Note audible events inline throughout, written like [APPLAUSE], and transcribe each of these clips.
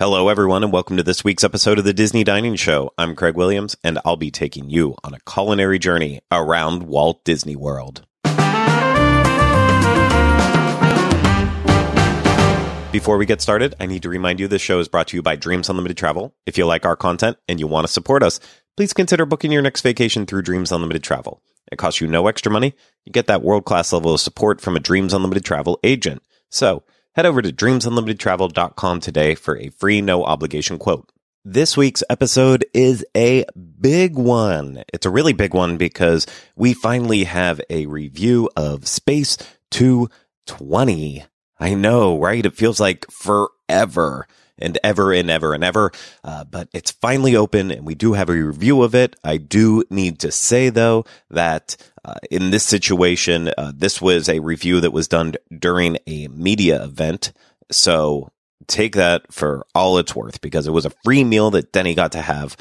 Hello, everyone, and welcome to this week's episode of the Disney Dining Show. I'm Craig Williams, and I'll be taking you on a culinary journey around Walt Disney World. Before we get started, I need to remind you this show is brought to you by Dreams Unlimited Travel. If you like our content and you want to support us, please consider booking your next vacation through Dreams Unlimited Travel. It costs you no extra money. You get that world class level of support from a Dreams Unlimited Travel agent. So head over to dreamsunlimitedtravel.com today for a free, no obligation quote. This week's episode is a big one. It's a really big one because we finally have a review of Space 220. I know, right? It feels like forever and ever and ever and ever. Uh, but it's finally open and we do have a review of it. I do need to say though that uh, in this situation, uh, this was a review that was done during a media event. So take that for all it's worth because it was a free meal that Deni got to have.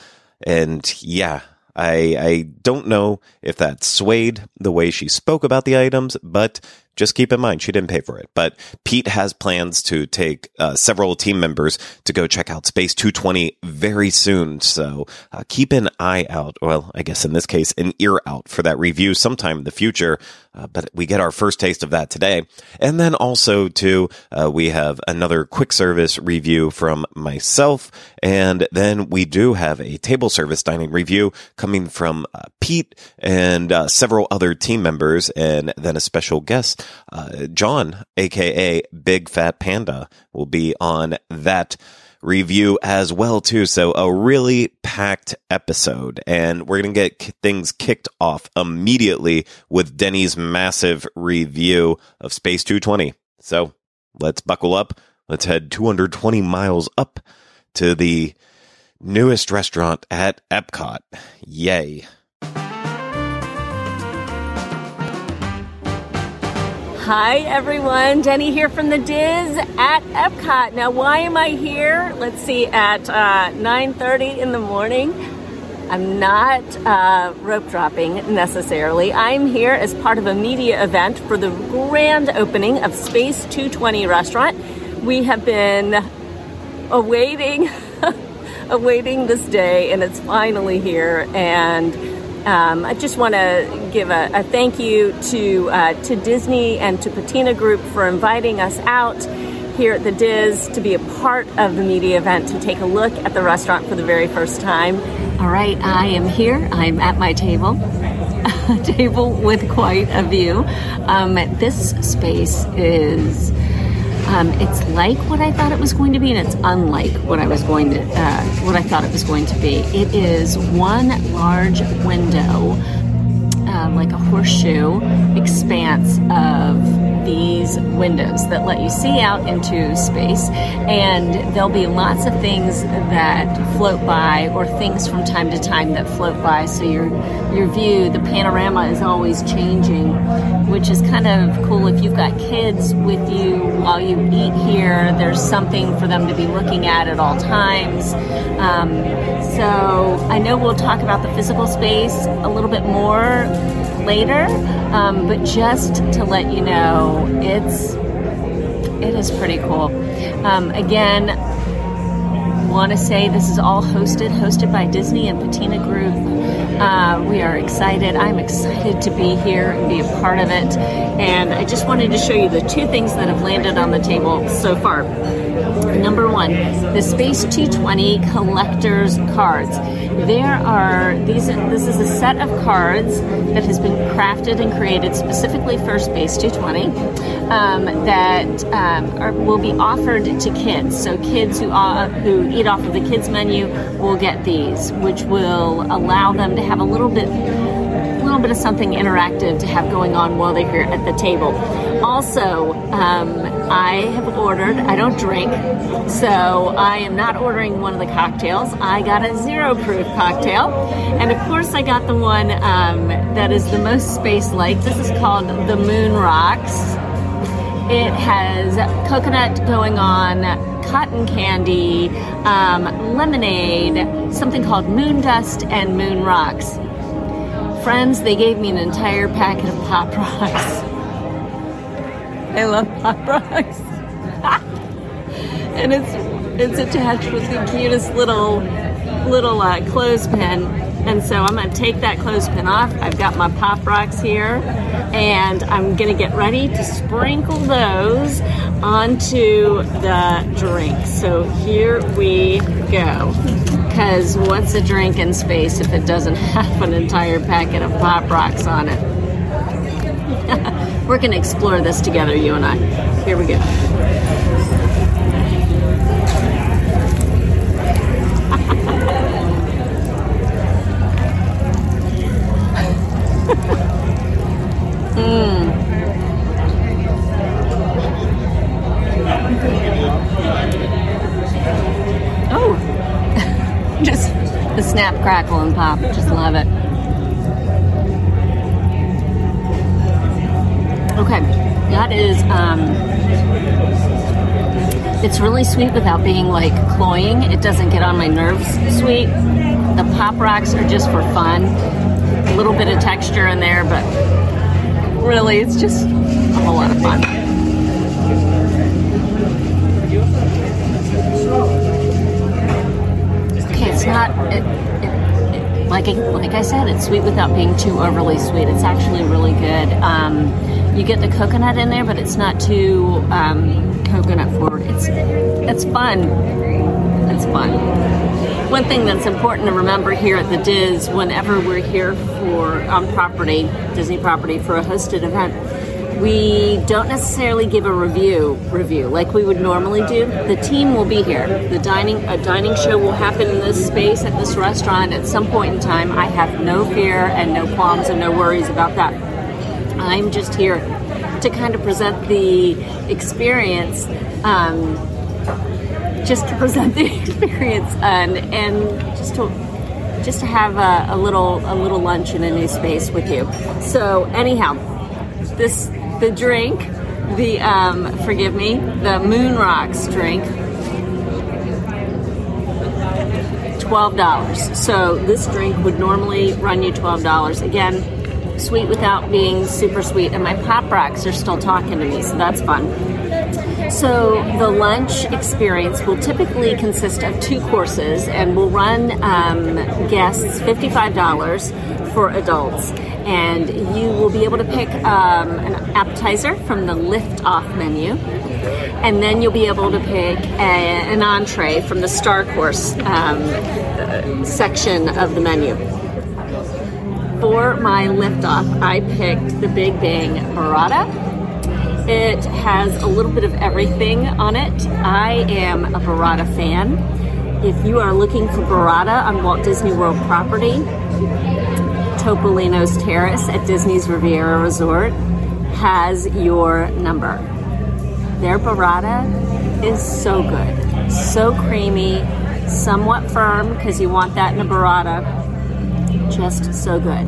And yeah, I, I don't know if that swayed the way she spoke about the items, but just keep in mind she didn't pay for it. But Pete has plans to take uh, several team members to go check out Space 220 very soon. So uh, keep an eye out. Well, I guess in this case, an ear out for that review sometime in the future. Uh, but we get our first taste of that today. And then also, too, uh, we have another quick service review from myself. And then we do have a table service dining review coming from uh, Pete and uh, several other team members, and then a special guest, uh, John, aka Big Fat Panda, will be on that review as well too. So a really packed episode and we're going to get things kicked off immediately with Deni's massive review of Space 220. So let's buckle up. Let's head 220 miles up to the newest restaurant at Epcot. Yay. Hi everyone, Deni here from the Diz at Epcot. Now, why am I here? Let's see, at uh, 9:30 in the morning. I'm not uh, rope dropping necessarily. I'm here as part of a media event for the grand opening of Space 220 restaurant. We have been awaiting, [LAUGHS] awaiting this day, and it's finally here. And um, I just want to give a, a, thank you to uh, to Disney and to Patina Group for inviting us out here at the Diz to be a part of the media event to take a look at the restaurant for the very first time. All right, I am here. I'm at my table. [LAUGHS] Table with quite a view. Um, this space is um, it's like what I thought it was going to be, and it's unlike what I was going to, uh, what I thought it was going to be. It is one large window, um, like a horseshoe expanse of these windows that let you see out into space, and there'll be lots of things that float by, or things from time to time that float by. So your your view, the panorama is always changing, which is kind of cool. If you've got kids with you while you eat here, there's something for them to be looking at at all times. Um, so I know we'll talk about the physical space a little bit more later, um, but just to let you know, it's it is pretty cool. Um, again, want to say this is all hosted hosted by Disney and Patina Group. Uh, we are excited. I'm excited to be here and be a part of it. And I just wanted to show you the two things that have landed on the table so far. Number one, the Space 220 collector's cards. There are these. This is a set of cards that has been crafted and created specifically for Space 220 um, that um, are, will be offered to kids. So kids who uh, who eat off of the kids menu will get these, which will allow them to have a little bit little bit of something interactive to have going on while they're here at the table. Also, um, I have ordered, I don't drink, so I am not ordering one of the cocktails. I got a zero proof cocktail. And of course, I got the one um, that is the most space like. This is called the Moon Rocks. It has coconut going on, cotton candy, um, lemonade, something called moon dust, and moon rocks friends, they gave me an entire packet of Pop Rocks. [LAUGHS] I love Pop Rocks. and it's it's attached with the cutest little little uh, clothespin. And so I'm to take that clothespin off. I've got my pop rocks here, and I'm to get ready to sprinkle those onto the drink. So here we go. Because what's a drink in space if it doesn't [LAUGHS] have an entire packet of pop rocks on it? [LAUGHS] We're going to explore this together, you and I. Here we go. [LAUGHS] Hmm. Oh, [LAUGHS] just the snap, crackle, and pop. Just love it. Okay, that is. Um, it's really sweet without being like cloying. It doesn't get on my nerves sweet. The pop rocks are just for fun. A little bit of texture in there, but really, it's just a whole lot of fun. Okay, it's not. It, it, it, like I, like I said, it's sweet without being too overly sweet. It's actually really good. Um, you get the coconut in there, but it's not too um, coconut forward. It's it's fun. It's fun. One thing that's important to remember here at the Diz, whenever we're here for on property, Disney property for a hosted event, we don't necessarily give a review review like we would normally do. The team will be here. The dining a dining show will happen in this space at this restaurant at some point in time. I have no fear and no qualms and no worries about that. I'm just here to kind of present the experience. Um, just to present the [LAUGHS] experience and and just to just to have a, a little a little lunch in a new space with you. So anyhow, this the drink, the um, forgive me, the Moon Rocks drink, twelve dollars. So this drink would normally run you twelve dollars. Again, sweet without being super sweet, and my pop rocks are still talking to me, so that's fun. So the lunch experience will typically consist of two courses, and will run um, guests fifty-five dollars for adults. And you will be able to pick um, an appetizer from the lift off menu, and then you'll be able to pick a, an entree from the star course um, section of the menu for my liftoff, I picked the Big Bang Burrata. It has a little bit of everything on it. I am a Burrata fan. If you are looking for Burrata on Walt Disney World property, Topolino's Terrace at Disney's Riviera Resort has your number. Their burrata is so good, so creamy, somewhat firm because you want that in a burrata just so good.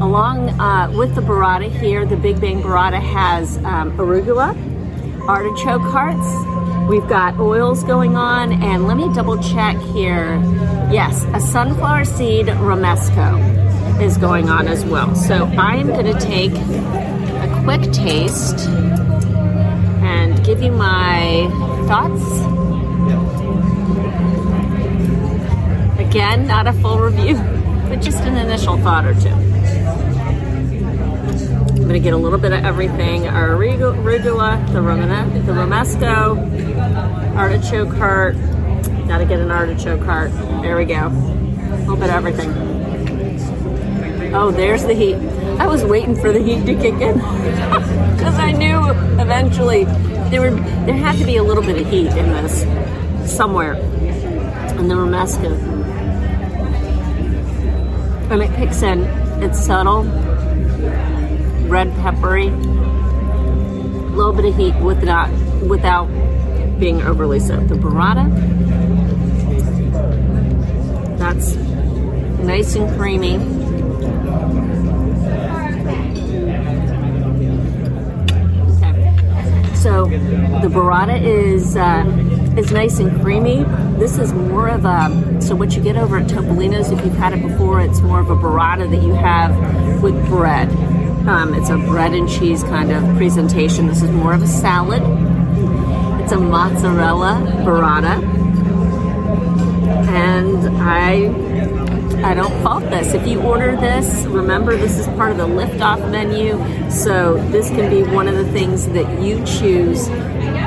Along uh, with the burrata here, the Big Bang burrata has um, arugula, artichoke hearts. We've got oils going on, and let me double check here. Yes, a sunflower seed romesco is going on as well. So I am going to take a quick taste and give you my thoughts. Again, not a full review but just an initial thought or two. I'm to get a little bit of everything our arugula, the, romana, the romesco, artichoke heart. Got to get an artichoke heart. There we go. A little bit of everything. Oh, there's the heat. I was waiting for the heat to kick in [LAUGHS] because I knew eventually there would there had to be a little bit of heat in this somewhere. And the romesco and it kicks in. It's subtle, red peppery, a little bit of heat without without being overly so. The burrata, that's nice and creamy. So the burrata is. Uh, is nice and creamy. This is more of a so what you get over at Topolino's if you've had it before, it's more of a burrata that you have with bread. Um, it's a bread and cheese kind of presentation. This is more of a salad. It's a mozzarella burrata. and I I don't fault this. If you order this, remember this is part of the lift-off menu, so this can be one of the things that you choose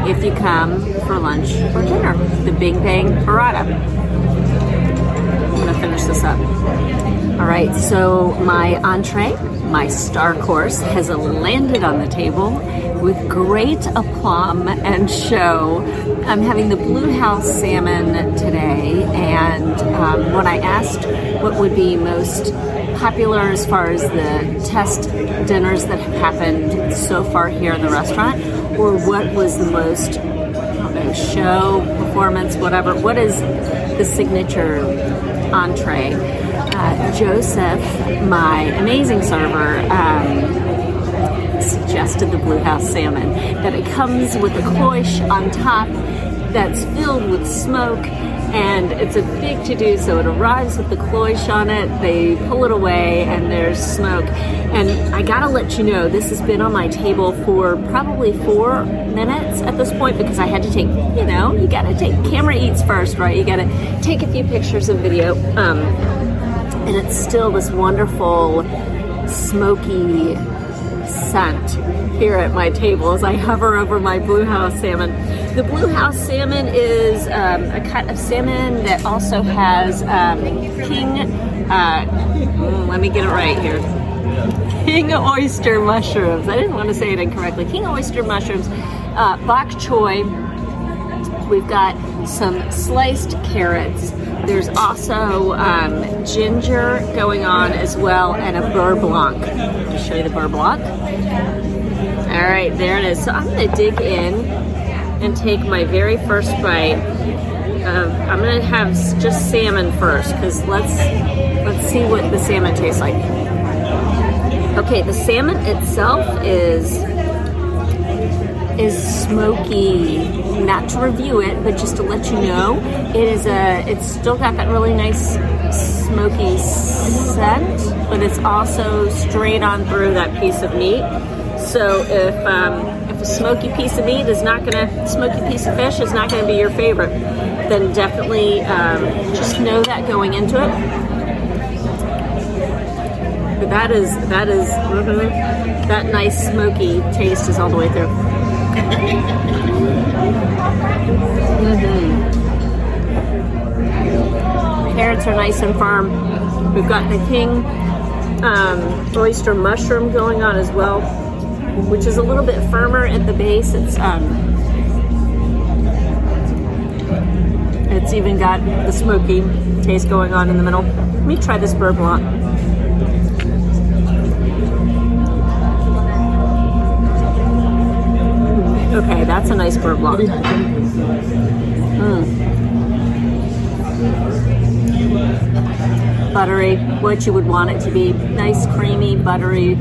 if you come for lunch or dinner. The Big Bang Burrata. Finish this up. All right, so my entree, my star course, has landed on the table with great aplomb and show. I'm having the Blue House salmon today, and um, when I asked what would be most popular as far as the test dinners that have happened so far here in the restaurant, or what was the most know, show, performance, whatever, what is the signature entree? Uh, Joseph, my amazing server, um, suggested the Blue House salmon. That it comes with a cloche on top that's filled with smoke and it's a big to do. So it arrives with the cloche on it, they pull it away, and there's smoke. And I gotta let you know, this has been on my table for probably four minutes at this point because I had to take, you know, you gotta take camera eats first, right? You gotta take a few pictures and video. Um, and it's still this wonderful, smoky scent here at my table as I hover over my Blue House salmon. The Blue House salmon is um, a cut of salmon that also has um, king, uh, mm, let me get it right here. King oyster mushrooms. I didn't want to say it incorrectly. King oyster mushrooms, uh, bok choy. We've got some sliced carrots. There's also um, ginger going on as well, and a beurre blanc. To show you the beurre blanc. All right, there it is. So I'm going to dig in and take my very first bite. Of, I'm to have just salmon first because let's let's see what the salmon tastes like. Okay, the salmon itself is is smoky. Not to review it, but just to let you know, it is a. It's still got that really nice smoky scent, but it's also straight on through that piece of meat. So if um, a smoky piece of meat is not gonna, smoky piece of fish is not gonna be your favorite, then definitely um, just know that going into it. But that is that is, mm-hmm, that nice smoky taste is all the way through. Mm-hmm. Carrots are nice and firm. We've got the king um, oyster mushroom going on as well, which is a little bit firmer at the base. It's um, it's even got the smoky taste going on in the middle. Let me try this beurre blanc. Okay, that's a nice beurre blanc. Mm. Buttery, what you would want it to be. Nice, creamy, buttery,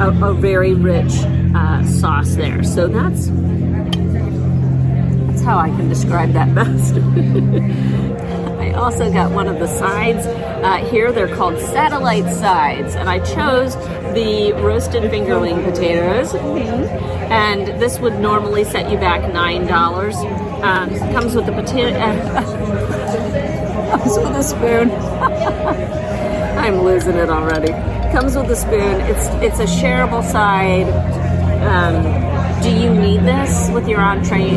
a, a very rich uh, sauce there. So that's that's how I can describe that [LAUGHS] best. I also got one of the sides uh, here. They're called satellite sides, and I chose the roasted fingerling potatoes. And this would normally set you back nine dollars. Um, comes with a potato. [LAUGHS] comes with a spoon. [LAUGHS] I'm losing it already. Comes with a spoon. It's it's a shareable side. Um, do you need this with your entree?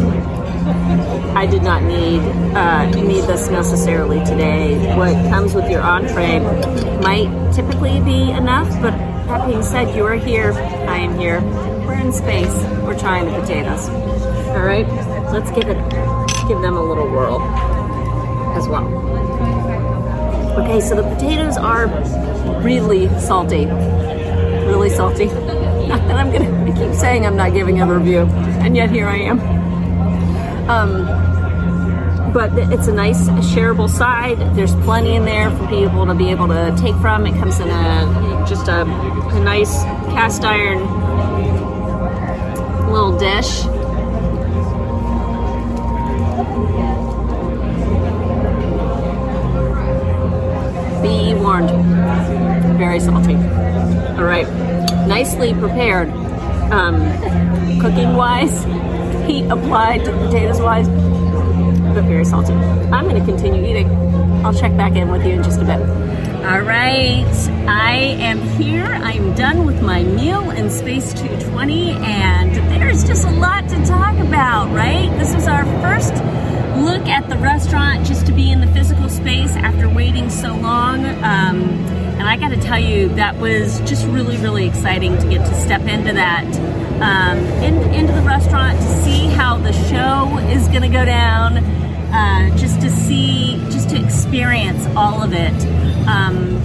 I did not need uh, need this necessarily today. What comes with your entree might typically be enough, but that being said, you are here. I am here. We're in space. We're trying the potatoes. All right, let's give it give them a little whirl as well. Okay, so the potatoes are really salty, really salty. [LAUGHS] Not that I'm gonna I keep saying I'm not giving a review, and yet here I am. Um, but it's a nice shareable side. There's plenty in there for people to be able to take from. It comes in a just a, a nice cast iron little dish. Be warned, very salty. All right, nicely prepared. Um, cooking wise, [LAUGHS] heat applied to potatoes wise, but very salty. I'm going to continue eating. I'll check back in with you in just a bit. All right, I am here. I'm done with my meal in Space 220, and there's just a lot to talk about, right? This was our first look at the restaurant just to be in the physical space after waiting so long. Um, and I got to tell you, that was just really, really exciting to get to step into that, um, in, into the restaurant to see how the show is going to go down, uh, just to see, just to experience all of it. Um,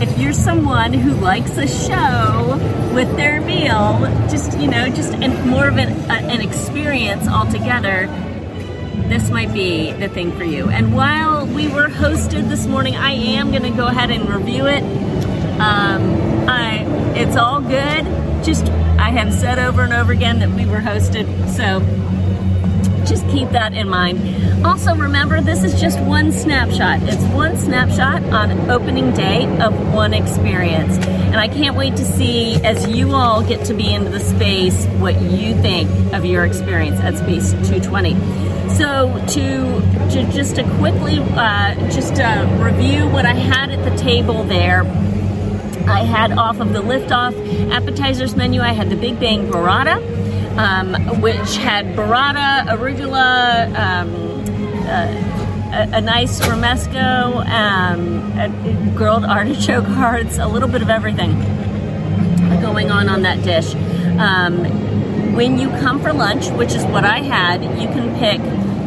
if you're someone who likes a show with their meal, just you know, just more of an, a, an experience altogether, this might be the thing for you. And while we were hosted this morning, I am going to go ahead and review it. Um, I, it's all good. Just I have said over and over again that we were hosted, so just keep that in mind. Also, remember this is just one snapshot. It's one snapshot on opening day of one experience. And I can't wait to see as you all get to be into the space what you think of your experience at Space 220. So to, to just to quickly uh, just to review what I had at the table there. I had off of the liftoff appetizers menu. I had the Big Bang Burrata, um, which had burrata, arugula, um, uh, a, a, nice romesco, um, grilled artichoke [LAUGHS] hearts, a little bit of everything going on on that dish. Um, when you come for lunch, which is what I had, you can pick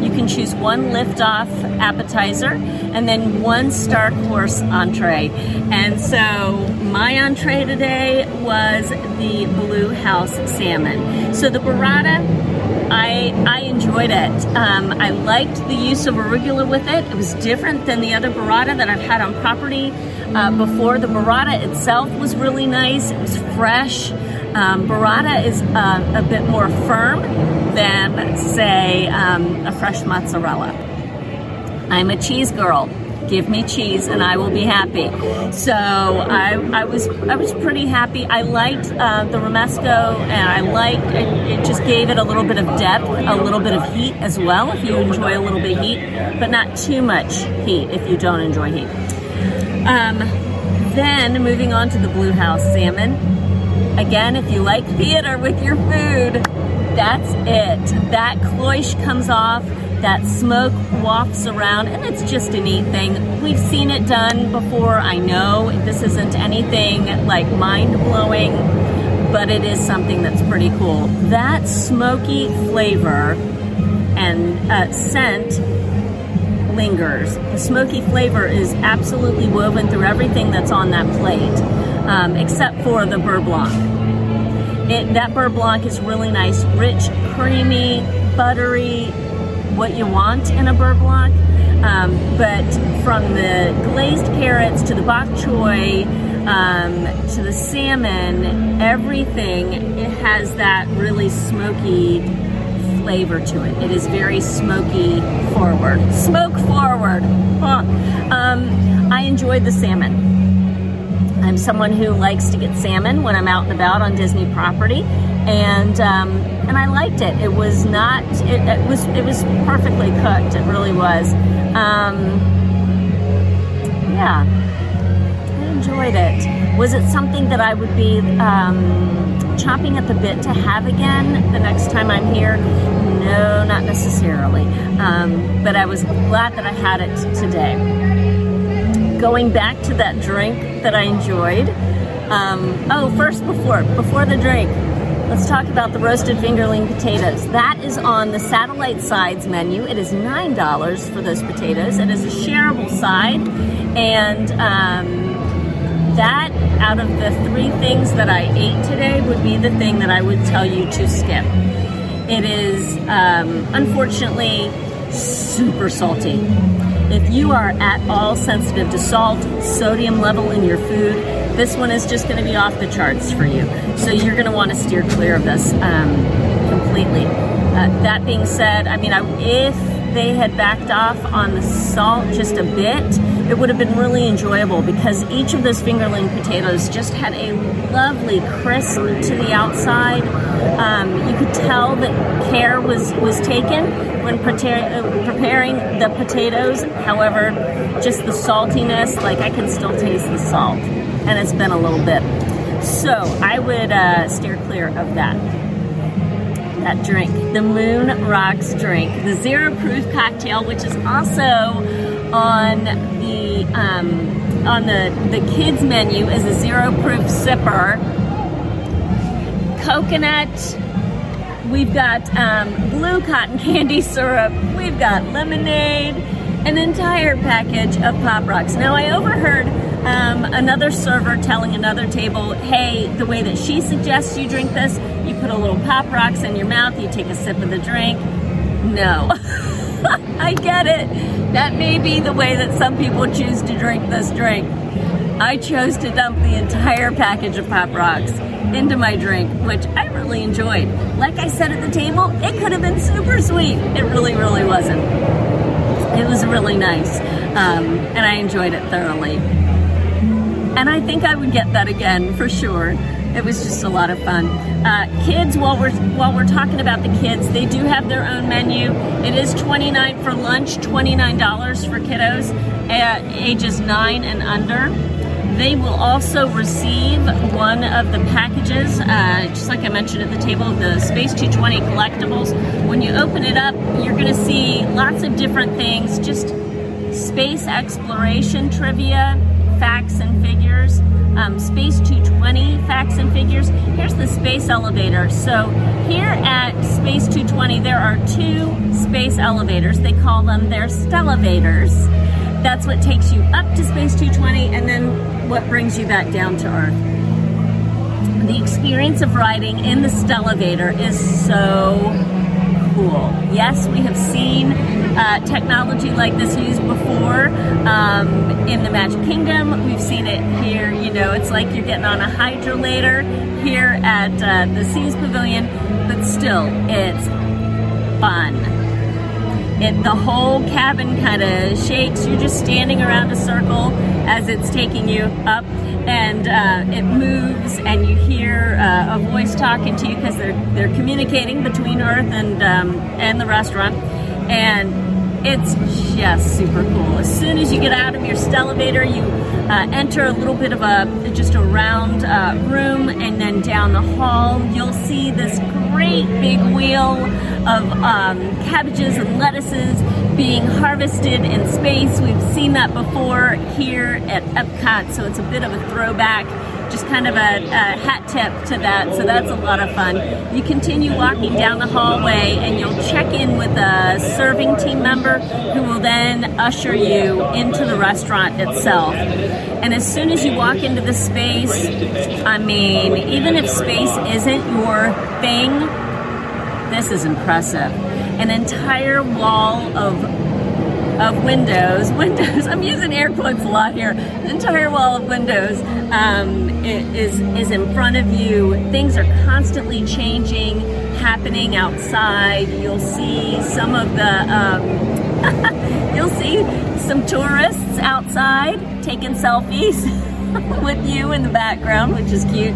you can choose one liftoff appetizer and then one star course entree. And so my entree today was the Blue House salmon. So the burrata, I, I enjoyed it. Um, I liked the use of arugula with it. It was different than the other burrata that I've had on property uh, before. The burrata itself was really nice. It was fresh. Um, burrata is uh, a bit more firm than, say, um, a fresh mozzarella. I'm a cheese girl. Give me cheese and I will be happy. So I, I was I was pretty happy. I liked uh, the romesco and I liked it, it. Just gave it a little bit of depth, a little bit of heat as well. If you enjoy a little bit of heat, but not too much heat if you don't enjoy heat. Um, then moving on to the Blue House salmon. Again, if you like theater with your food, that's it. That cloche comes off, that smoke wafts around, and it's just a neat thing. We've seen it done before. I know this isn't anything like mind blowing, but it is something that's pretty cool. That smoky flavor and uh, scent lingers. The smoky flavor is absolutely woven through everything that's on that plate, um, except for the beurre blanc. It, that beurre blanc is really nice, rich, creamy, buttery, what you want in a beurre blanc. Um, but from the glazed carrots to the bok choy um, to the salmon, everything it has that really smoky flavor to it. It is very smoky forward. Smoke forward. Huh. Um, I enjoyed the salmon. I'm someone who likes to get salmon when I'm out and about on Disney property, and um, and I liked it. It was not. It, it, was. It was perfectly cooked. It really was. Um, yeah, I enjoyed it. Was it something that I would be um, chopping at the bit to have again the next time I'm here? No, not necessarily. Um, but I was glad that I had it today going back to that drink that I enjoyed. Um, oh, first before before the drink, let's talk about the roasted fingerling potatoes. That is on the satellite sides menu. It is nine dollars for those potatoes. It is a shareable side, and um, that out of the three things that I ate today would be the thing that I would tell you to skip. It is um, unfortunately super salty. If you are at all sensitive to salt, sodium level in your food, this one is just going to be off the charts for you. So you're going to want to steer clear of this um, completely. Uh, that being said, I mean, I, if they had backed off on the salt just a bit, it would have been really enjoyable because each of those fingerling potatoes just had a lovely crisp to the outside Um, you could tell that care was was taken when prepar- preparing the potatoes. However, just the saltiness, like I can still taste the salt, and it's been a little bit. So I would uh, steer clear of that that drink, the Moon Rocks drink, the zero proof cocktail, which is also on the um, on the the kids menu is a zero proof sipper. Coconut. We've got um, blue cotton candy syrup. We've got lemonade, an entire package of Pop Rocks. Now I overheard um, another server telling another table, hey, the way that she suggests you drink this, you put a little Pop Rocks in your mouth, you take a sip of the drink. No. [LAUGHS] I get it. That may be the way that some people choose to drink this drink. I chose to dump the entire package of Pop Rocks into my drink, which I really enjoyed. Like I said at the table, it could have been super sweet. It really, really wasn't. It was really nice, um, and I enjoyed it thoroughly. And I think I would get that again for sure. It was just a lot of fun. Uh, kids, while we're while we're talking about the kids, they do have their own menu. It is twenty nine for lunch, twenty nine dollars for kiddos at ages nine and under. They will also receive one of the packages, uh, just like I mentioned at the table, the Space 220 collectibles. When you open it up, you're going to see lots of different things, just space exploration trivia, facts and figures, um, Space 220 facts and figures. Here's the space elevator. So here at Space 220, there are two space elevators. They call them their Stellarvators. That's what takes you up to Space 220 and then what brings you back down to Earth. The experience of riding in the Stellarvator is so cool. Yes, we have seen uh, technology like this used before um, in the Magic Kingdom. We've seen it here. You know, it's like you're getting on a hydrolator here at uh, the Seas Pavilion, but still, it's fun. It, the whole cabin kind of shakes. You're just standing around a circle as it's taking you up, and uh, it moves, and you hear uh, a voice talking to you because they're they're communicating between Earth and um, and the restaurant, and it's just super cool. As soon as you get out of your Stellarvator, you uh, enter a little bit of a just a round uh, room, and then down the hall, you'll see this great big wheel of um, cabbages and lettuces being harvested in space. We've seen that before here at Epcot, so it's a bit of a throwback just kind of a, a, hat tip to that. So that's a lot of fun. You continue walking down the hallway and you'll check in with a serving team member who will then usher you into the restaurant itself. And as soon as you walk into the space, I mean, even if space isn't your thing, this is impressive. An entire wall of of windows. [LAUGHS] Windows. I'm using air quotes a lot here. The entire wall of windows um, is is in front of you. Things are constantly changing, happening outside. You'll see some of the. Um, [LAUGHS] you'll see some tourists outside taking selfies. [LAUGHS] [LAUGHS] with you in the background, which is cute.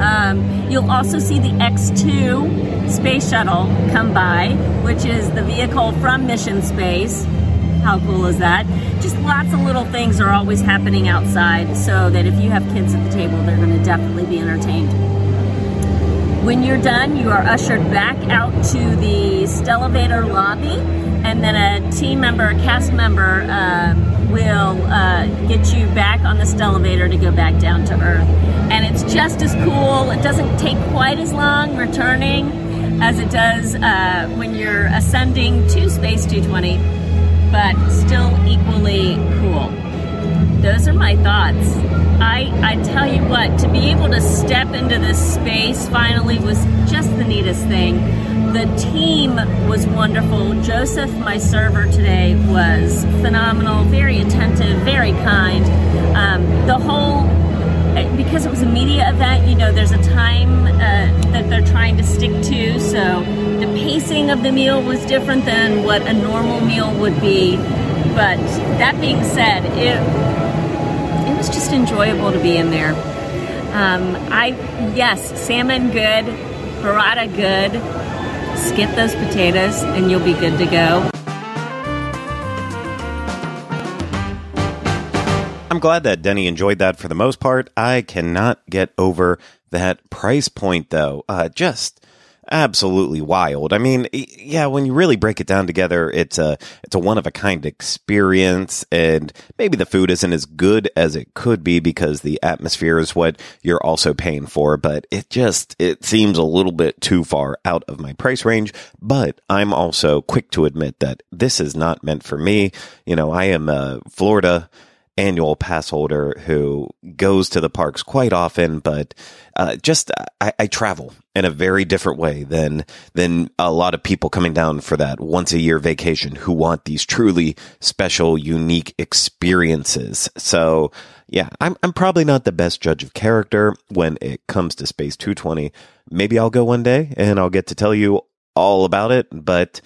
Um, you'll also see the X2 space shuttle come by, which is the vehicle from Mission Space. How cool is that? Just lots of little things are always happening outside so that if you have kids at the table, they're going to definitely be entertained. When you're done, you are ushered back out to the Stellarvator lobby, and then a team member, a cast member, uh, will uh, get you back on this elevator to go back down to Earth. And it's just as cool. It doesn't take quite as long returning as it does uh, when you're ascending to Space 220 but still equally cool. Those are my thoughts. I, I tell you what, to be able to step into this space finally was just the neatest thing. The team was wonderful. Joseph, my server today, was phenomenal, very attentive, very kind. Um, the whole because it was a media event, you know, there's a time uh, that they're trying to stick to. So the pacing of the meal was different than what a normal meal would be. But that being said, it it was just enjoyable to be in there. Um, I yes, salmon good, burrata good, skip those potatoes, and you'll be good to go. I'm glad that Deni enjoyed that for the most part. I cannot get over that price point though. Uh, just absolutely wild. I mean, yeah, when you really break it down together, it's a it's a one of a kind experience, and maybe the food isn't as good as it could be because the atmosphere is what you're also paying for. But it just it seems a little bit too far out of my price range. But I'm also quick to admit that this is not meant for me. You know, I am a Florida annual pass holder who goes to the parks quite often, but uh, just I, I, travel in a very different way than than a lot of people coming down for that once a year vacation who want these truly special, unique experiences. So yeah, I'm I'm probably not the best judge of character when it comes to Space 220. Maybe I'll go one day and I'll get to tell you all about it, but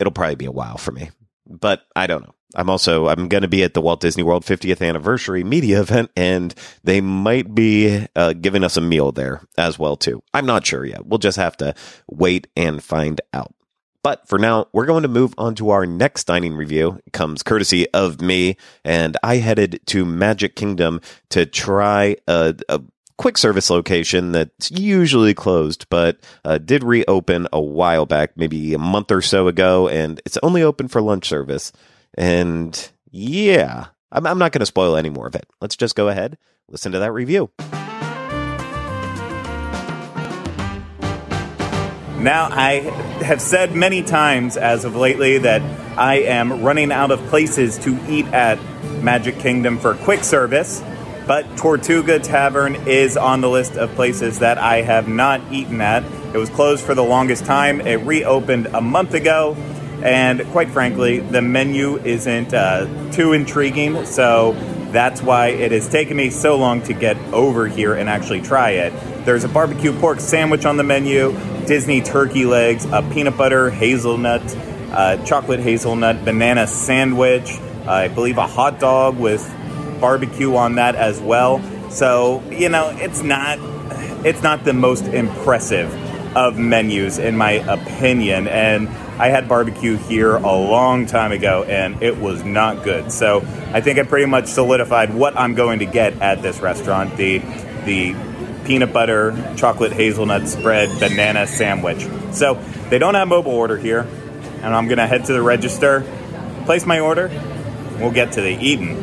it'll probably be a while for me. But I don't know. I'm also I'm going to be at the Walt Disney World 50th anniversary media [LAUGHS] event, and they might be uh, giving us a meal there as well too. I'm not sure yet. We'll just have to wait and find out. But for now, we're going to move on to our next dining review. It comes courtesy of me, and I headed to Magic Kingdom to try a, a quick service location that's usually closed, but uh, did reopen a while back, maybe a month or so ago, and it's only open for lunch service. And yeah, I'm, I'm not going to spoil any more of it. Let's just go ahead, listen to that review. Now, I have said many times as of lately that I am running out of places to eat at Magic Kingdom for quick service, but Tortuga Tavern is on the list of places that I have not eaten at. It was closed for the longest time. It reopened a month ago, and quite frankly, the menu isn't uh, too intriguing, so that's why it has taken me so long to get over here and actually try it. There's a barbecue pork sandwich on the menu, Disney turkey legs, a peanut butter hazelnut, uh, chocolate hazelnut banana sandwich, I believe a hot dog with barbecue on that as well. So you know, it's not it's not the most impressive of menus in my opinion, and I had barbecue here a long time ago and it was not good. So I think I pretty much solidified what I'm going to get at this restaurant the the peanut butter chocolate hazelnut spread banana sandwich. So they don't have mobile order here, and I'm gonna head to the register, place my order, we'll get to the eating.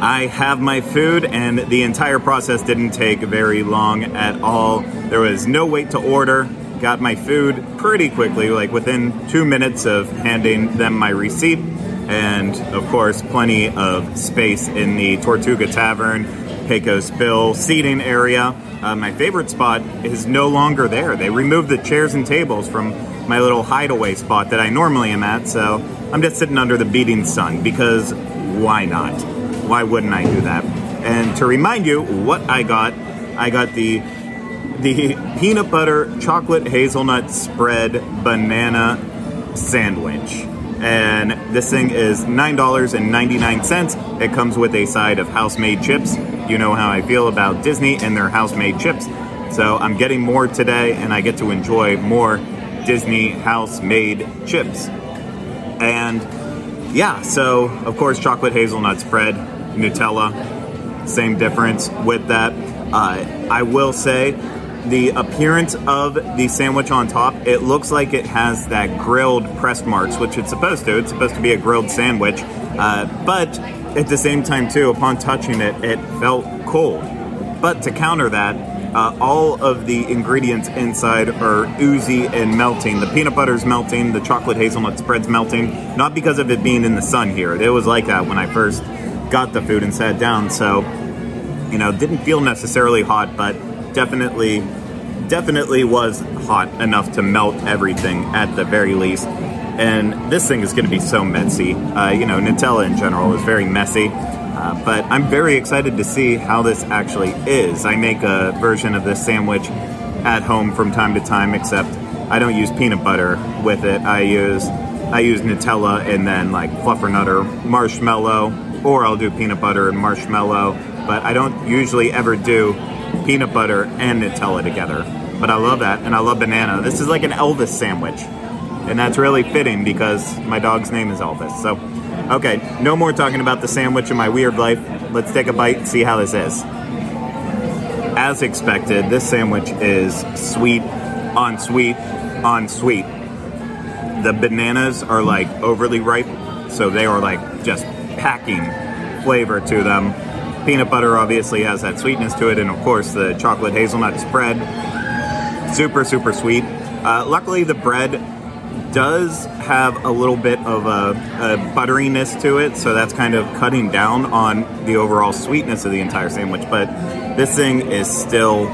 I have my food, and the entire process didn't take very long at all. There was no wait to order got my food pretty quickly, like within two minutes of handing them my receipt. And of course, plenty of space in the Tortuga Tavern, Pecos Bill seating area. Uh, my favorite spot is no longer there. They removed the chairs and tables from my little hideaway spot that I normally am at, so I'm just sitting under the beating sun because why not? Why wouldn't I do that? And to remind you what I got, I got the the peanut butter chocolate hazelnut spread banana sandwich. And this thing is $9.99. It comes with a side of house made chips. You know how I feel about Disney and their house made chips. So I'm getting more today and I get to enjoy more Disney house made chips. And yeah, so of course, chocolate hazelnut spread, Nutella, same difference with that. Uh, I will say the appearance of the sandwich on top, it looks like it has that grilled pressed marks, which it's supposed to. It's supposed to be a grilled sandwich. Uh, but at the same time, too, upon touching it, it felt cold. But to counter that, uh, all of the ingredients inside are oozy and melting. The peanut butter's melting, the chocolate hazelnut spread's melting, not because of it being in the sun here. It was like that when I first got the food and sat down. So, you know, didn't feel necessarily hot, but definitely definitely was hot enough to melt everything at the very least. And this thing is going to be so messy. Uh, you know, Nutella in general is very messy. Uh, but I'm very excited to see how this actually is. I make a version of this sandwich at home from time to time, except I don't use peanut butter with it. I use I use Nutella and then like fluffernutter marshmallow, or I'll do peanut butter and marshmallow. But I don't usually ever do peanut butter and Nutella together. but I love that, and I love banana. This is like an Elvis sandwich, and that's really fitting because my dog's name is Elvis. So, okay, no more talking about the sandwich in my weird life. Let's take a bite and see how this is. As expected, this sandwich is sweet on sweet on sweet. The bananas are like overly ripe, so they are like just packing flavor to them. Peanut butter obviously has that sweetness to it, and of course the chocolate hazelnut spread, super super sweet. Uh, luckily, the bread does have a little bit of a, a, butteriness to it, so that's kind of cutting down on the overall sweetness of the entire sandwich. But this thing is still,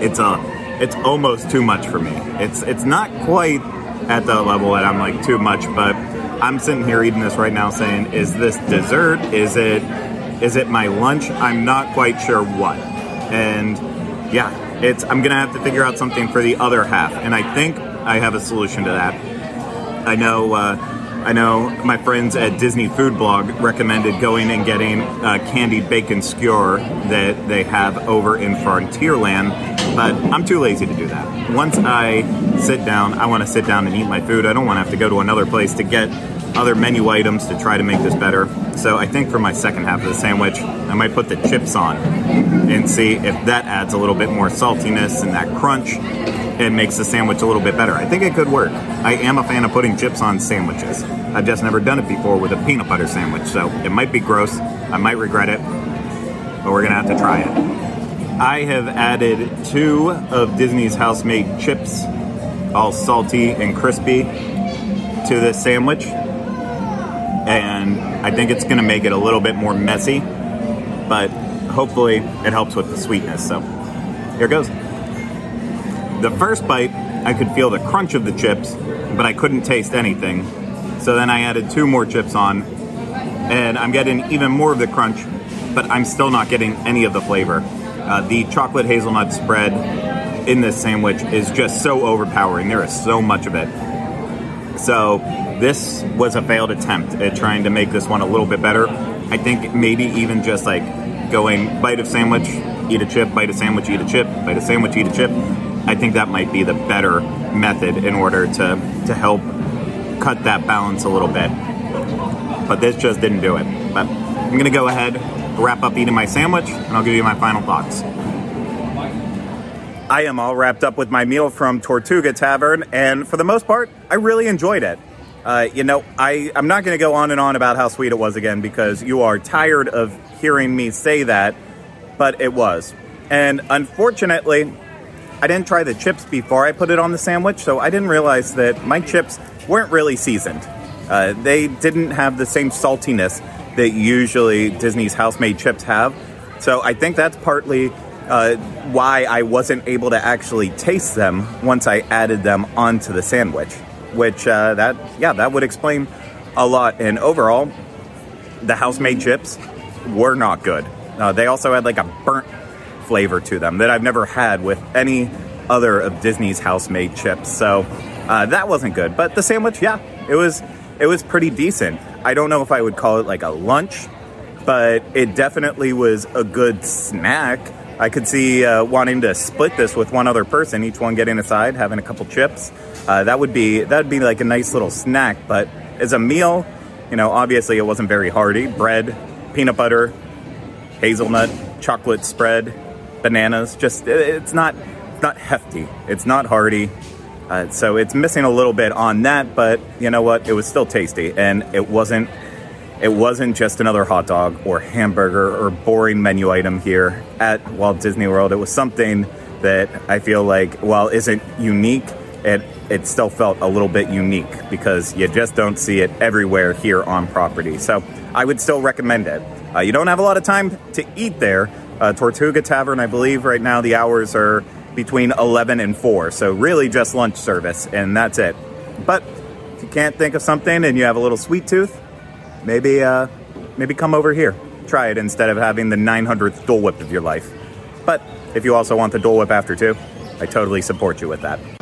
it's a, it's almost too much for me. It's it's not quite at the level that I'm like too much, but I'm sitting here eating this right now, saying, is this dessert? Is it is it my lunch? I'm not quite sure what. And yeah, it's I'm gonna have to figure out something for the other half, and I think I have a solution to that. I know. Uh, I know my friends at Disney Food Blog recommended going and getting a candied bacon skewer that they have over in Frontierland, but I'm too lazy to do that. Once I sit down, I want to sit down and eat my food. I don't want to have to go to another place to get other menu items to try to make this better. So I think for my second half of the sandwich, I might put the chips on and see if that adds a little bit more saltiness and that crunch and makes the sandwich a little bit better. I think it could work. I am a fan of putting chips on sandwiches. I've just never done it before with a peanut butter sandwich, so it might be gross. I might regret it, but we're gonna have to try it. I have added two of Disney's house-made chips, all salty and crispy, to this sandwich and I think it's going to make it a little bit more messy, but hopefully it helps with the sweetness. So here goes. The first bite, I could feel the crunch of the chips, but I couldn't taste anything. So then I added two more chips on, and I'm getting even more of the crunch, but I'm still not getting any of the flavor. Uh, the chocolate hazelnut spread in this sandwich is just so overpowering. There is so much of it. So this was a failed attempt at trying to make this one a little bit better. I think maybe even just like going bite of sandwich, eat a chip, bite a sandwich, eat a chip, bite a sandwich, eat a chip. I think that might be the better method in order to to help cut that balance a little bit. But this just didn't do it. But I'm gonna go ahead, wrap up eating my sandwich, and I'll give you my final thoughts. I am all wrapped up with my meal from Tortuga Tavern, and for the most part, I really enjoyed it. Uh, you know, I, I'm not going to go on and on about how sweet it was again because you are tired of hearing me say that, but it was. And unfortunately, I didn't try the chips before I put it on the sandwich, so I didn't realize that my chips weren't really seasoned. Uh, they didn't have the same saltiness that usually Disney's house made chips have. So I think that's partly uh, why I wasn't able to actually taste them once I added them onto the sandwich which uh, that yeah that would explain a lot. And overall, the house-made chips were not good. Uh, they also had like a burnt flavor to them that I've never had with any other of Disney's house-made chips. So uh, that wasn't good. But the sandwich, yeah, it was it was pretty decent. I don't know if I would call it like a lunch, but it definitely was a good snack. I could see uh, wanting to split this with one other person, each one getting a side, having a couple chips. Uh, that would be that would be like a nice little snack. But as a meal, you know, obviously it wasn't very hearty. Bread, peanut butter, hazelnut, chocolate spread, bananas. Just it's not not hefty. It's not hearty. Uh, so it's missing a little bit on that, but you know what? It was still tasty, and it wasn't it wasn't just another hot dog or hamburger or boring menu item here at Walt Disney World. It was something that I feel like, while isn't unique, it it still felt a little bit unique because you just don't see it everywhere here on property. So I would still recommend it. Uh, you don't have a lot of time to eat there. Uh, Tortuga Tavern, I believe, right now the hours are between 11 and 4. So really just lunch service, and that's it. But if you can't think of something and you have a little sweet tooth, maybe uh, maybe come over here. Try it instead of having the 900th Dole Whip of your life. But if you also want the Dole Whip after too, I totally support you with that.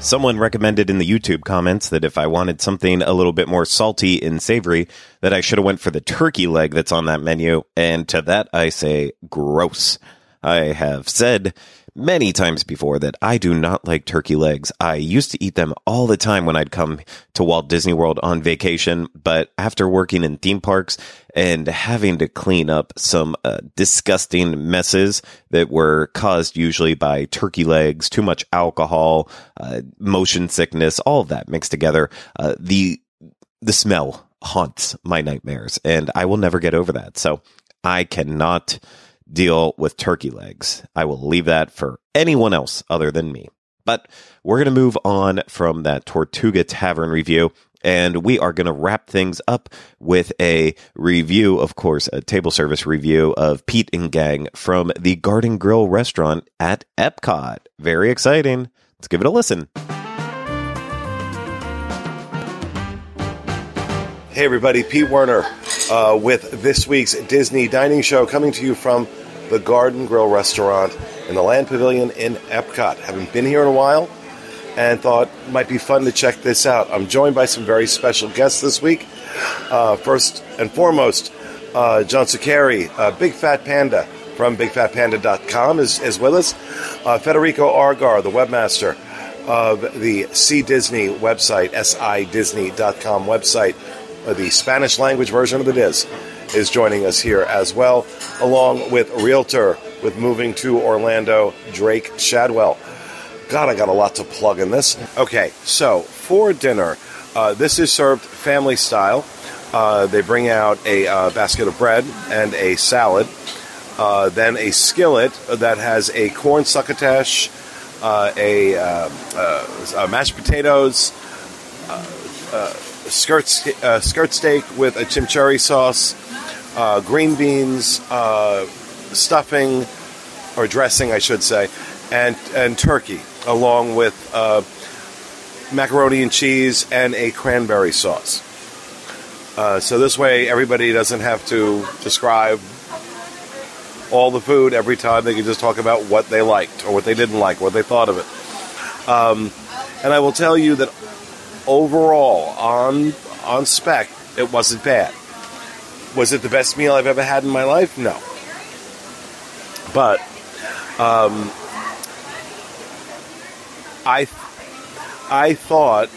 Someone recommended in the YouTube comments that if I wanted something a little bit more salty and savory, that I should have went for the turkey leg that's on that menu. And to that I say gross. I have said many times before that I do not like turkey legs. I used to eat them all the time when I'd come to Walt Disney World on vacation, but after working in theme parks and having to clean up some uh, disgusting messes that were caused usually by turkey legs, too much alcohol, uh, motion sickness, all of that mixed together, uh, the the smell haunts my nightmares, and I will never get over that. So I cannot deal with turkey legs. I will leave that for anyone else other than me. But we're going to move on from that Tortuga Tavern review. And we are going to wrap things up with a review, of course, a table service review of Pete and Gang from the Garden Grill restaurant at Epcot. Very exciting. Let's give it a listen. Hey, everybody, Pete Werner uh, with this week's Disney Dining Show coming to you from the Garden Grill restaurant in the Land Pavilion in Epcot. Haven't been here in a while and thought might be fun to check this out. I'm joined by some very special guests this week. Uh, first and foremost, uh, John Saccheri, uh, Big Fat Panda from BigFatPanda.com is, is with us. Uh, Federico Argar, the webmaster of the Si Disney website, sidisney.com website, the Spanish language version of the DIS, is joining us here as well, along with Realtor with moving to Orlando, Drake Shadwell. God, I got a lot to plug in this. Okay, so for dinner, uh, this is served family style. Uh, they bring out a uh, basket of bread and a salad, uh, then a skillet that has a corn succotash, uh, a, uh, uh, mashed potatoes, uh, skirt uh, skirt steak with a chimichurri sauce, uh, green beans, uh, stuffing or dressing, I should say, and and turkey, along with uh, macaroni and cheese and a cranberry sauce. Uh, so this way, everybody doesn't have to describe all the food every time. They can just talk about what they liked or what they didn't like, what they thought of it. Um, and I will tell you that overall, on on spec, it wasn't bad. Was it the best meal I've ever had in my life? No. But um, I I thought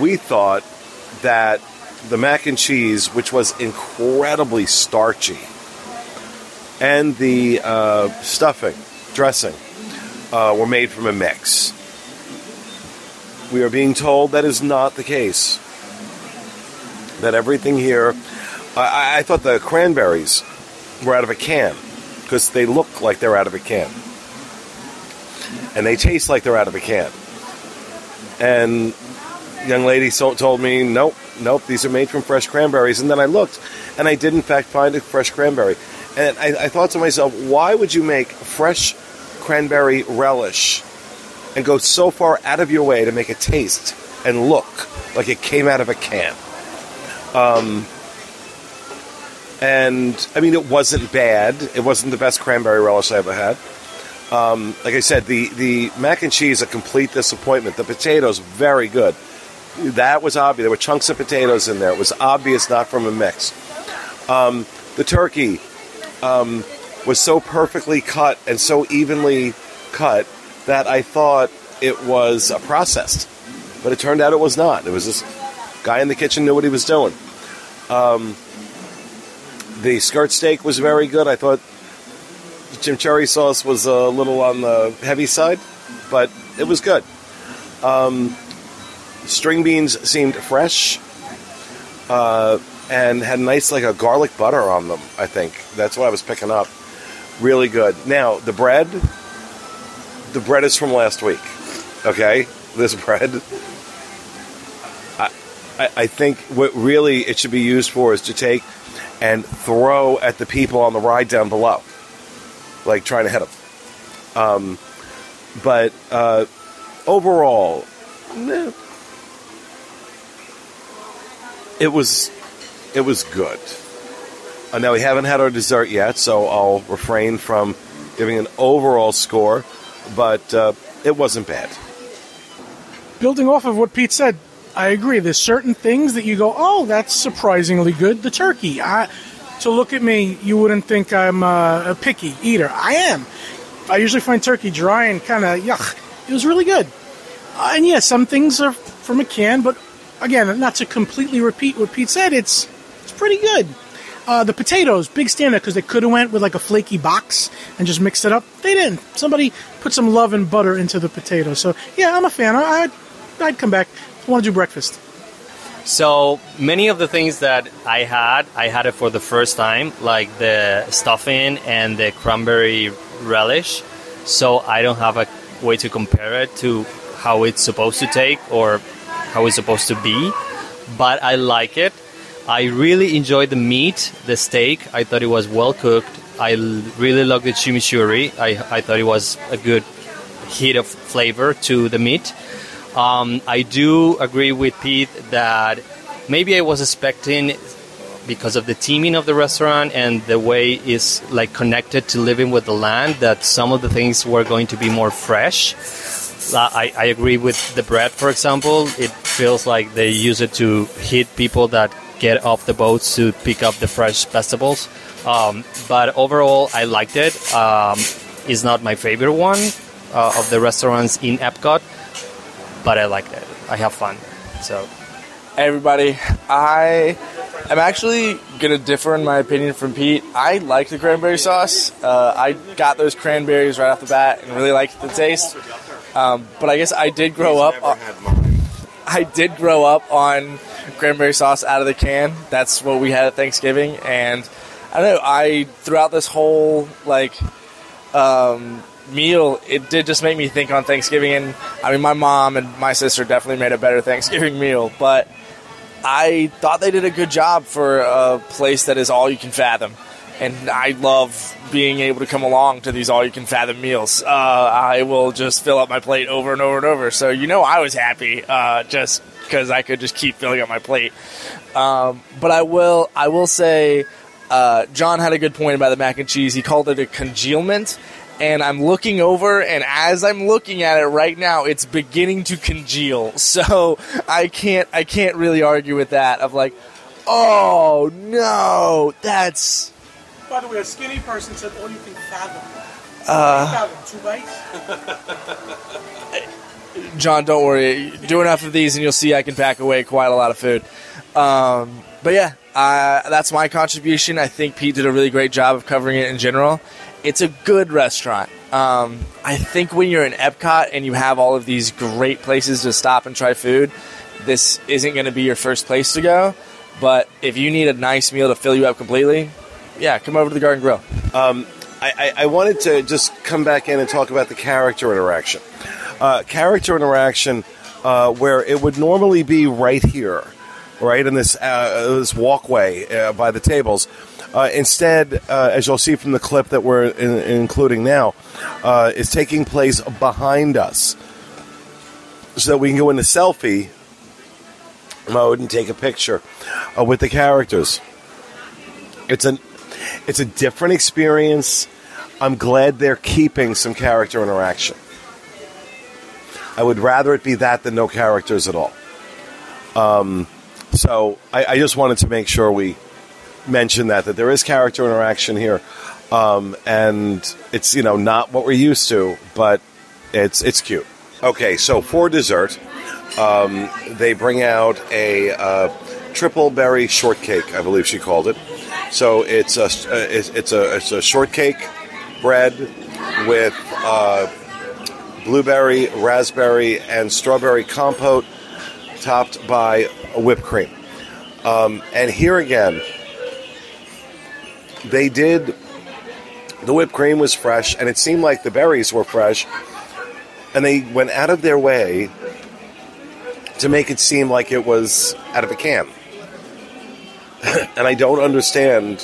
we thought that the mac and cheese, which was incredibly starchy, and the uh, stuffing, dressing, uh, were made from a mix. We are being told that is not the case. That everything here, I, I thought the cranberries were out of a can because they look like they're out of a can. And they taste like they're out of a can. And young lady told me, nope, nope, these are made from fresh cranberries. And then I looked, and I did in fact find a fresh cranberry. And I, I thought to myself, why would you make fresh cranberry relish and go so far out of your way to make it taste and look like it came out of a can? Um, and I mean, it wasn't bad. It wasn't the best cranberry relish I ever had. Um, like I said, the the mac and cheese a complete disappointment. The potatoes very good. That was obvious. There were chunks of potatoes in there. It was obvious not from a mix. Um, the turkey um, was so perfectly cut and so evenly cut that I thought it was uh, processed, but it turned out it was not. It was this guy in the kitchen knew what he was doing. Um, the skirt steak was very good. I thought the chimichurri sauce was a little on the heavy side, but it was good. Um, string beans seemed fresh uh, and had nice, like a garlic butter on them. I think that's what I was picking up. Really good. Now the bread, the bread is from last week. Okay, this [LAUGHS] bread. I, I, I think what really it should be used for is to take and throw at the people on the ride down below, like trying to hit them. Um, but uh, overall, meh. it was it was good. Uh, now we haven't had our dessert yet, so I'll refrain from giving an overall score, but uh, it wasn't bad. building off of what Pete said, I agree. There's certain things that you go, oh, that's surprisingly good. The turkey. I, to look at me, you wouldn't think I'm uh, a picky eater. I am. I usually find turkey dry and kind of yuck. It was really good. Uh, and yeah, some things are from a can, but again, not to completely repeat what Pete said, it's it's pretty good. Uh, the potatoes, big standout because they could have went with like a flaky box and just mixed it up. They didn't. Somebody put some love and butter into the potatoes. So yeah, I'm a fan. I, I'd, I'd come back. I want to do breakfast. So many of the things that I had, I had it for the first time, like the stuffing and the cranberry relish. So I don't have a way to compare it to how it's supposed to take or how it's supposed to be. But I like it. I really enjoyed the meat, the steak. I thought it was well cooked. I really loved the chimichurri. I, I thought it was a good hit of flavor to the meat. Um, I do agree with Pete that maybe I was expecting because of the teaming of the restaurant and the way it's like connected to living with the land that some of the things were going to be more fresh. I, I agree with the bread, for example. It feels like they use it to hit people that get off the boats to pick up the fresh vegetables. Um, but overall, I liked it. Um, it's not my favorite one uh, of the restaurants in Epcot, but I liked it. I have fun. So, everybody, I am actually gonna differ in my opinion from Pete. I like the cranberry sauce. Uh, I got those cranberries right off the bat and really liked the taste. Um, but I guess I did grow up. I did grow up on cranberry sauce out of the can. That's what we had at Thanksgiving, and I don't know. I throughout this whole like um, meal, it did just make me think on Thanksgiving. And I mean, my mom and my sister definitely made a better [LAUGHS] Thanksgiving meal, but I thought they did a good job for a place that is all you can fathom. And I love being able to come along to these all you can fathom meals. Uh, I will just fill up my plate over and over and over. So, you know, I was happy uh, just because I could just keep filling up my plate. Um, but I will, I will say, uh, John had a good point about the mac and cheese. He called it a congealment and I'm looking over, and as I'm looking at it right now, it's beginning to congeal. [LAUGHS] So I can't, I can't really argue with that. Of like, oh no, that's. By the way, a skinny person said all you can fathom. Uh, fathom two bites. [LAUGHS] John, don't worry. Do enough of these, and you'll see I can pack away quite a lot of food. Um, but yeah, uh, that's my contribution. I think Pete did a really great job of covering it in general. It's a good restaurant. Um, I think when you're in Epcot and you have all of these great places to stop and try food, this isn't going to be your first place to go. But if you need a nice meal to fill you up completely, yeah, come over to the Garden Grill. Um, I, I, I wanted to just come back in and talk about the character interaction. Uh, character interaction uh, where it would normally be right here, right in this uh, this walkway uh, by the tables. Uh, instead, uh, as you'll see from the clip that we're in, including now, is taking place behind us, so that we can go into selfie mode and take a picture with the characters. It's an it's a different experience. I'm glad they're keeping some character interaction. I would rather it be that than no characters at all. Um, so I, I just wanted to make sure we mention that that there is character interaction here, um, and it's you know not what we're used to, but it's it's cute. Okay, so for dessert, um, they bring out a uh, triple berry shortcake. I believe she called it. So it's a it's a it's a shortcake bread with uh, blueberry, raspberry, and strawberry compote, topped by whipped cream. Um, and here again, they did. The whipped cream was fresh, and it seemed like the berries were fresh, and they went out of their way to make it seem like it was out of a can. [LAUGHS] and I don't understand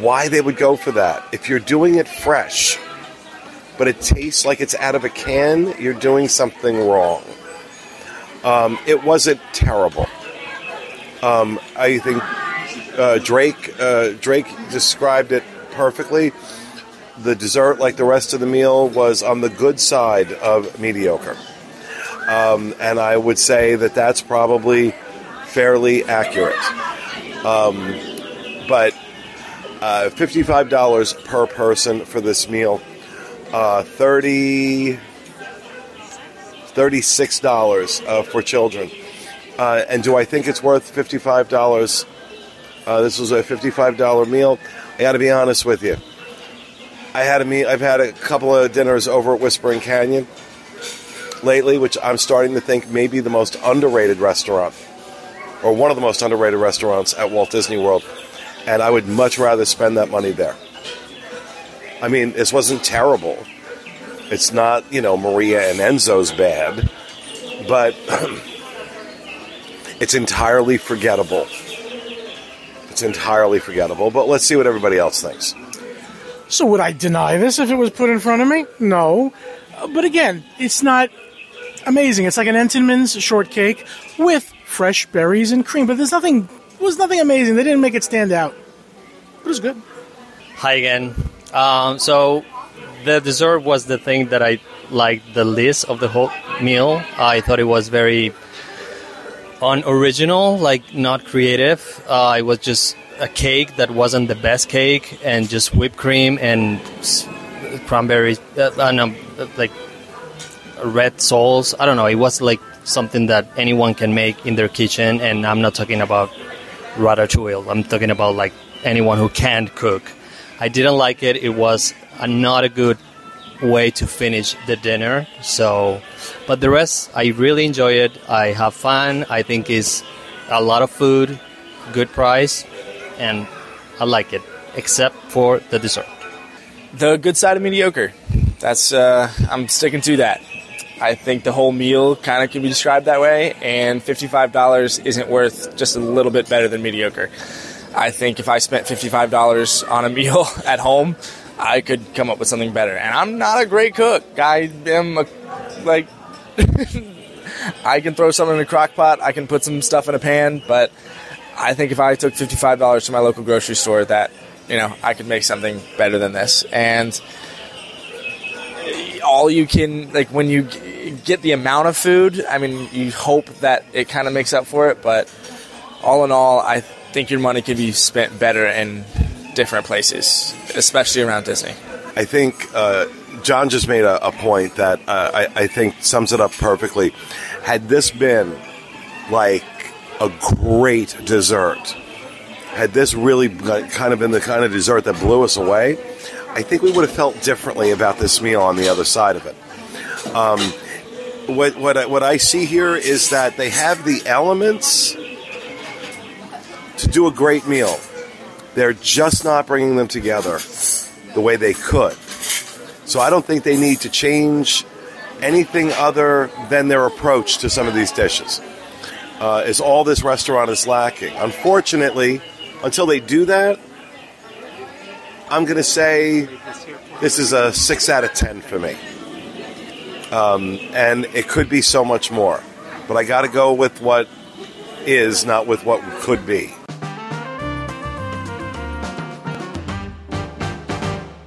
why they would go for that. If you're doing it fresh, but it tastes like it's out of a can, you're doing something wrong. Um, it wasn't terrible. Um, I think uh, Drake uh, Drake described it perfectly. The dessert, like the rest of the meal, was on the good side of mediocre. Um, and I would say that that's probably fairly accurate. Um, but uh, $55 per person for this meal. Uh, 30 $36 uh, for children. Uh, and do I think it's worth $55? Uh, this was a $55 meal. I got to be honest with you. I had a meal, I've had a couple of dinners over at Whispering Canyon lately, which I'm starting to think may be the most underrated restaurant, or one of the most underrated restaurants at Walt Disney World. And I would much rather spend that money there. I mean, this wasn't terrible. It's not, you know, Maria and Enzo's bad, but [CLEARS THROAT] it's entirely forgettable. It's entirely forgettable, but let's see what everybody else thinks. So would I deny this if it was put in front of me? No. But again, it's not amazing. It's like an Entenmann's shortcake with fresh berries and cream, but there's nothing was nothing amazing. They didn't make it stand out. But it was good. Hi again. Um, so the dessert was the thing that I liked the least of the whole meal. I thought it was very unoriginal, like not creative. Uh, it was just a cake that wasn't the best cake, and just whipped cream and cranberries, cranberry, uh, uh, no, uh, like red sauce. I don't know. It was like something that anyone can make in their kitchen, and I'm not talking about ratatouille. I'm talking about like anyone who can't cook. I didn't like it. It was a, not a good way to finish the dinner. So, but the rest, I really enjoy it. I have fun. I think it's a lot of food, good price, and I like it, except for the dessert. The good side of mediocre. That's uh, I'm sticking to that. I think the whole meal kind of can be described that way, and fifty-five dollars isn't worth just a little bit better than mediocre. I think if I spent fifty-five dollars on a [LAUGHS] meal at home, I could come up with something better. And I'm not a great cook. I am a, like [LAUGHS] I can throw something in a crock pot. I can put some stuff in a pan, but I think if I took fifty-five dollars to my local grocery store, that you know I could make something better than this. And all you can like when you get the amount of food. I mean, you hope that it kind of makes up for it, but all in all, I think your money could be spent better in different places, especially around Disney. I think uh, John just made a, a point that uh, I, I think sums it up perfectly. Had this been like a great dessert, had this really kind of been the kind of dessert that blew us away, I think we would have felt differently about this meal on the other side of it. Um, what what I, what I see here is that they have the elements to do a great meal. They're just not bringing them together the way they could. So I don't think they need to change anything other than their approach to some of these dishes. Uh, is all this restaurant is lacking. Unfortunately, until they do that, I'm going to say this is a six out of ten for me. Um, and it could be so much more, but I got to go with what is, not with what could be.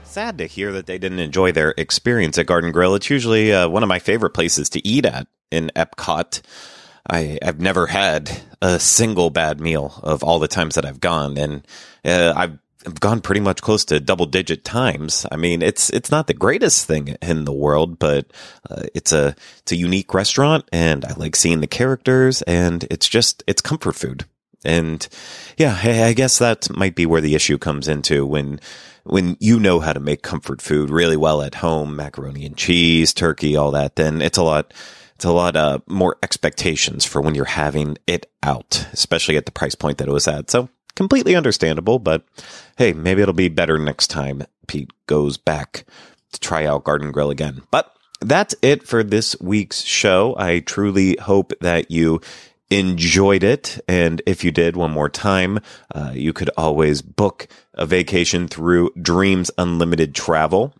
Sad to hear that they didn't enjoy their experience at Garden Grill. It's usually uh, one of my favorite places to eat at in Epcot. I, I've never had a single bad meal of all the times that I've gone, and uh, I've gone pretty much close to double digit times. I mean, it's it's not the greatest thing in the world, but uh, it's a it's a unique restaurant, and I like seeing the characters, and it's just it's comfort food. And yeah, I I guess that might be where the issue comes into when when you know how to make comfort food really well at home, macaroni and cheese, turkey, all that, then it's a lot it's a lot uh, more expectations for when you're having it out, especially at the price point that it was at. So completely understandable, but hey, maybe it'll be better next time Pete goes back to try out Garden Grill again. But that's it for this week's show. I truly hope that you enjoyed it. And if you did one more time, uh, you could always book a vacation through Dreams Unlimited Travel.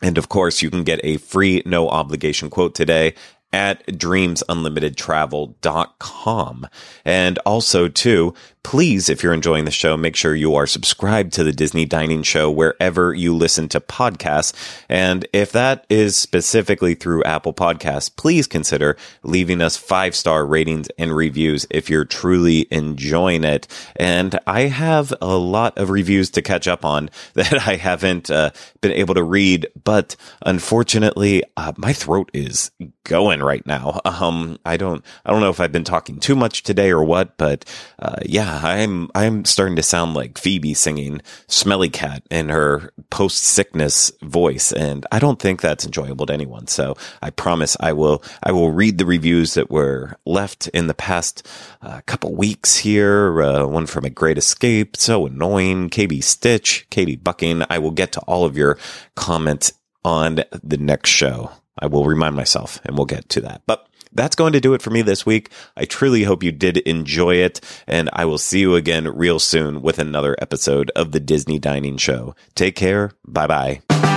And of course, you can get a free, no obligation quote today at dreamsunlimitedtravel.com. And also too, Please, if you're enjoying the show, make sure you are subscribed to the Disney Dining Show wherever you listen to podcasts. And if that is specifically through Apple Podcasts, please consider leaving us five star ratings and reviews if you're truly enjoying it. And I have a lot of reviews to catch up on [LAUGHS] that I haven't uh, been able to read, but unfortunately, uh, my throat is going right now. Um, I don't, I don't know if I've been talking too much today or what, but uh, yeah, I'm, I'm starting to sound like Phoebe singing "Smelly Cat" in her post sickness voice, and I don't think that's enjoyable to anyone. So I promise I will, I will read the reviews that were left in the past uh, couple weeks here. Uh, one from A Great Escape, so annoying. KB Stitch, Katie Bucking. I will get to all of your comments on the next show. I will remind myself and we'll get to that. But that's going to do it for me this week. I truly hope you did enjoy it, and I will see you again real soon with another episode of the Disney Dining Show. Take care. Bye bye.